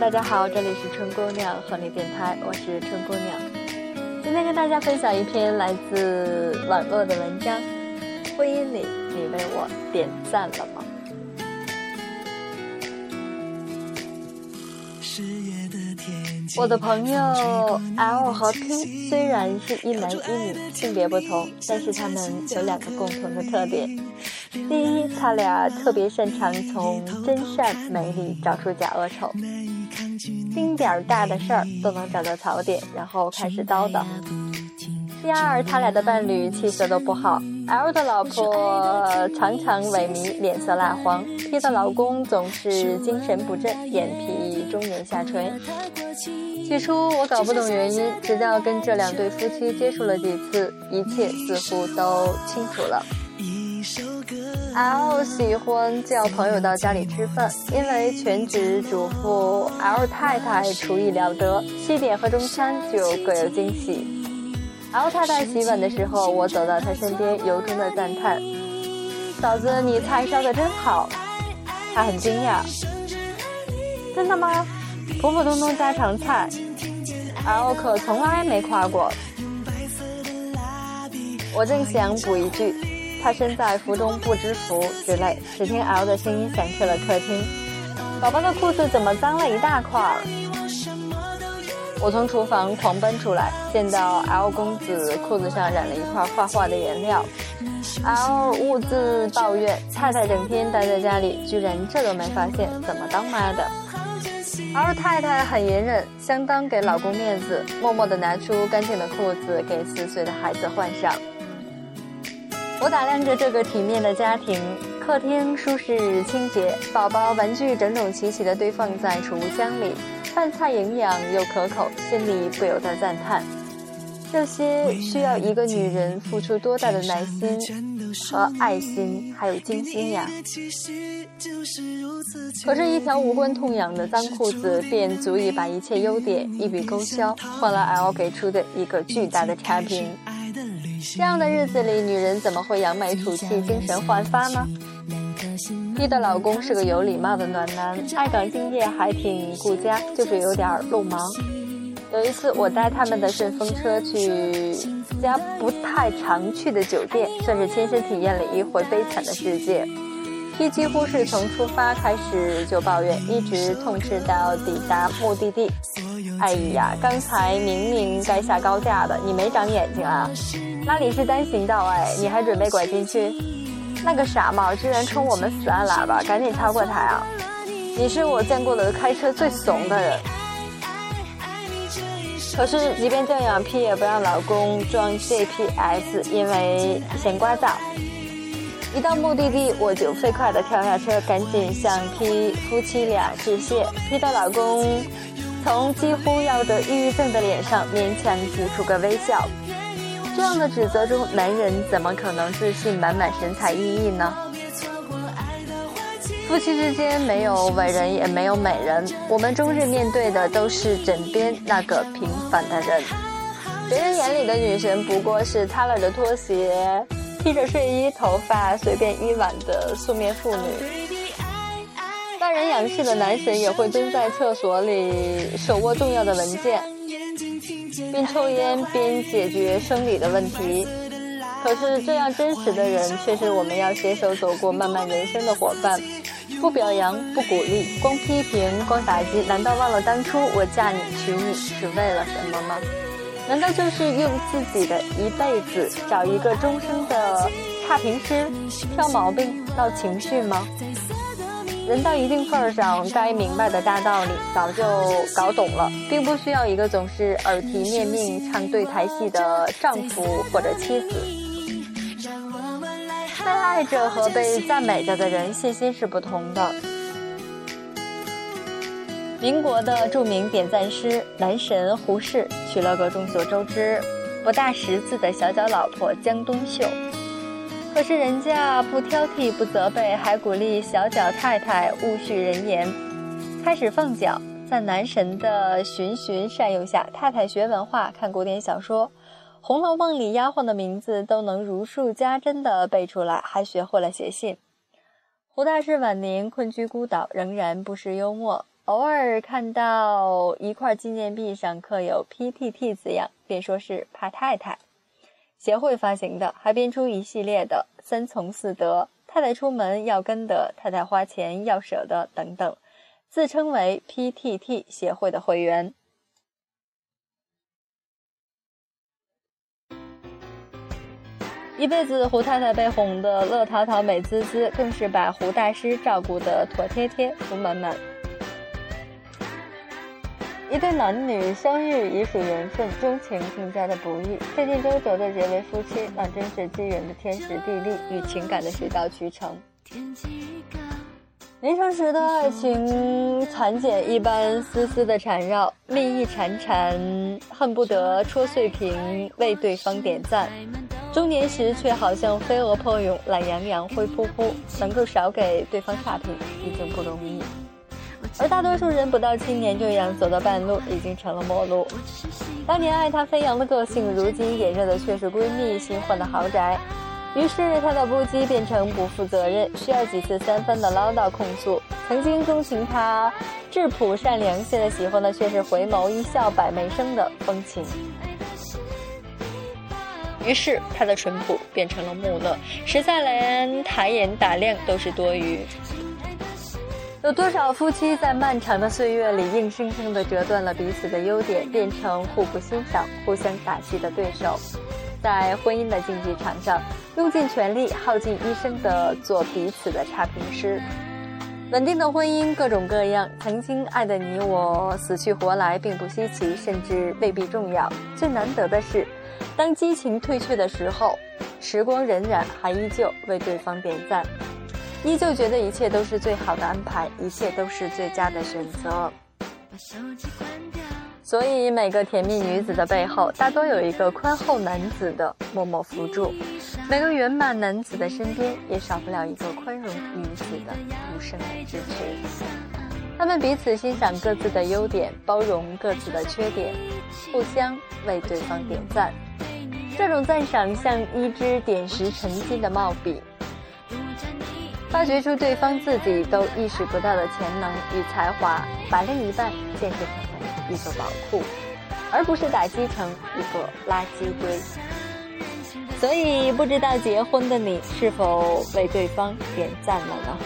大家好，这里是春姑娘和你电台，我是春姑娘。今天跟大家分享一篇来自网络的文章。婚姻里，你为我点赞了吗？我的朋友 L 和 P 虽然是一男一女，性别不同，但是他们有两个共同的特点。第一，他俩特别擅长从真善美里找出假恶丑，丁点儿大的事儿都能找到槽点，然后开始叨叨。第二，他俩的伴侣气色都不好，L 的老婆常常萎靡，脸色蜡黄；P 的老公总是精神不振，眼皮终年下垂。起初我搞不懂原因，直到跟这两对夫妻接触了几次，一切似乎都清楚了。L 喜欢叫朋友到家里吃饭，因为全职主妇 L 太太厨艺了得，西点和中餐就各有惊喜。L 太太洗碗的时候，我走到她身边，由衷的赞叹：“嫂子，你菜烧的真好。”她很惊讶：“真的吗？普普通通家常菜，L 可从来没夸过。”我正想补一句。他身在福中不知福之类，只听 L 的声音响彻了客厅。宝宝的裤子怎么脏了一大块儿？我从厨房狂奔出来，见到 L 公子裤子上染了一块画画的颜料。L 兀自抱怨太太整天待在家里，居然这都没发现，怎么当妈的？L 太太很隐忍，相当给老公面子，默默地拿出干净的裤子给四岁的孩子换上。我打量着这个体面的家庭，客厅舒适清洁，宝宝玩具整整齐齐地堆放在储物箱里，饭菜营养又可口，心里不由得赞叹：这些需要一个女人付出多大的耐心和爱心，还有精心呀！可是，一条无关痛痒的脏裤子，便足以把一切优点一笔勾销，换来 L 给出的一个巨大的差评。这样的日子里，女人怎么会扬眉吐气、精神焕发呢？P 的老公是个有礼貌的暖男，爱岗敬业，还挺顾家，就是有点路盲。有一次，我带他们的顺风车去家不太常去的酒店，算是亲身体验了一回悲惨的世界。P 几乎是从出发开始就抱怨，一直痛斥到抵达目的地。哎呀，刚才明明该下高架的，你没长眼睛啊？那里是单行道，哎，你还准备拐进去？那个傻帽居然冲我们死按喇叭，赶紧超过他啊！你是我见过的开车最怂的人。可是即便这样，P 也不让老公装 GPS，因为嫌聒噪。一到目的地，我就飞快地跳下车，赶紧向 P 夫妻俩致谢。P 的老公从几乎要得抑郁症的脸上勉强挤出个微笑。这样的指责中，男人怎么可能自信满满、神采奕奕呢？夫妻之间没有伟人，也没有美人，我们终日面对的都是枕边那个平凡的人。别人眼里的女神，不过是塌了的拖鞋。披着睡衣、头发随便一挽的素面妇女，大人仰视的男神也会蹲在厕所里手握重要的文件，边抽烟边解决生理的问题。可是这样真实的人，却是我们要携手走过漫漫人生的伙伴。不表扬，不鼓励，光批评，光打击，难道忘了当初我嫁你娶你是为了什么吗？难道就是用自己的一辈子找一个终生的差评师，挑毛病、闹情绪吗？人到一定份儿上，该明白的大道理早就搞懂了，并不需要一个总是耳提面命、唱对台戏的丈夫或者妻子。被爱着和被赞美着的人，信心是不同的。民国的著名点赞师男神胡适娶了个众所周知不大识字的小脚老婆江冬秀，可是人家不挑剔不责备，还鼓励小脚太太勿续人言，开始放脚。在男神的循循善诱下，太太学文化，看古典小说，《红楼梦》里丫鬟的名字都能如数家珍的背出来，还学会了写信。胡大师晚年困居孤岛，仍然不失幽默。偶尔看到一块纪念币上刻有 PTT 字样，便说是怕太太协会发行的，还编出一系列的三从四德：太太出门要跟得，太太花钱要舍得等等，自称为 PTT 协会的会员。一辈子胡太太被哄得乐淘淘、美滋滋，更是把胡大师照顾得妥帖帖、福满满。一对男女相遇已属缘分，钟情更加的不易。费尽周折的结为夫妻，那真是机缘的天时地利与情感的水到渠成。年少时的爱情，蚕茧一般丝丝的缠绕，蜜意缠缠，恨不得戳碎屏为对方点赞。中年时却好像飞蛾破蛹，懒洋洋，灰扑扑，能够少给对方差评已经不容易。而大多数人不到七年就一样走到半路，已经成了陌路。当年爱她飞扬的个性，如今眼热的却是闺蜜新换的豪宅。于是她的不羁变成不负责任，需要几次三番的唠叨控诉。曾经钟情她质朴善良，现在喜欢的却是回眸一笑百媚生的风情。于是，他的淳朴变成了木讷，实在连抬眼打量都是多余。有多少夫妻在漫长的岁月里，硬生生地折断了彼此的优点，变成互不欣赏、互相打击的对手，在婚姻的竞技场上，用尽全力、耗尽一生的做彼此的差评师。稳定的婚姻各种各样，曾经爱的你我死去活来，并不稀奇，甚至未必重要。最难得的是。当激情褪去的时候，时光荏苒，还依旧为对方点赞，依旧觉得一切都是最好的安排，一切都是最佳的选择。所以，每个甜蜜女子的背后，大多有一个宽厚男子的默默扶助；每个圆满男子的身边，也少不了一个宽容女子的无声的支持。他们彼此欣赏各自的优点，包容各自的缺点，互相为对方点赞。这种赞赏像一支点石成金的帽笔，发掘出对方自己都意识不到的潜能与才华，把另一半建设成为一座宝库，而不是打击成一个垃圾堆。所以，不知道结婚的你是否为对方点赞了呢？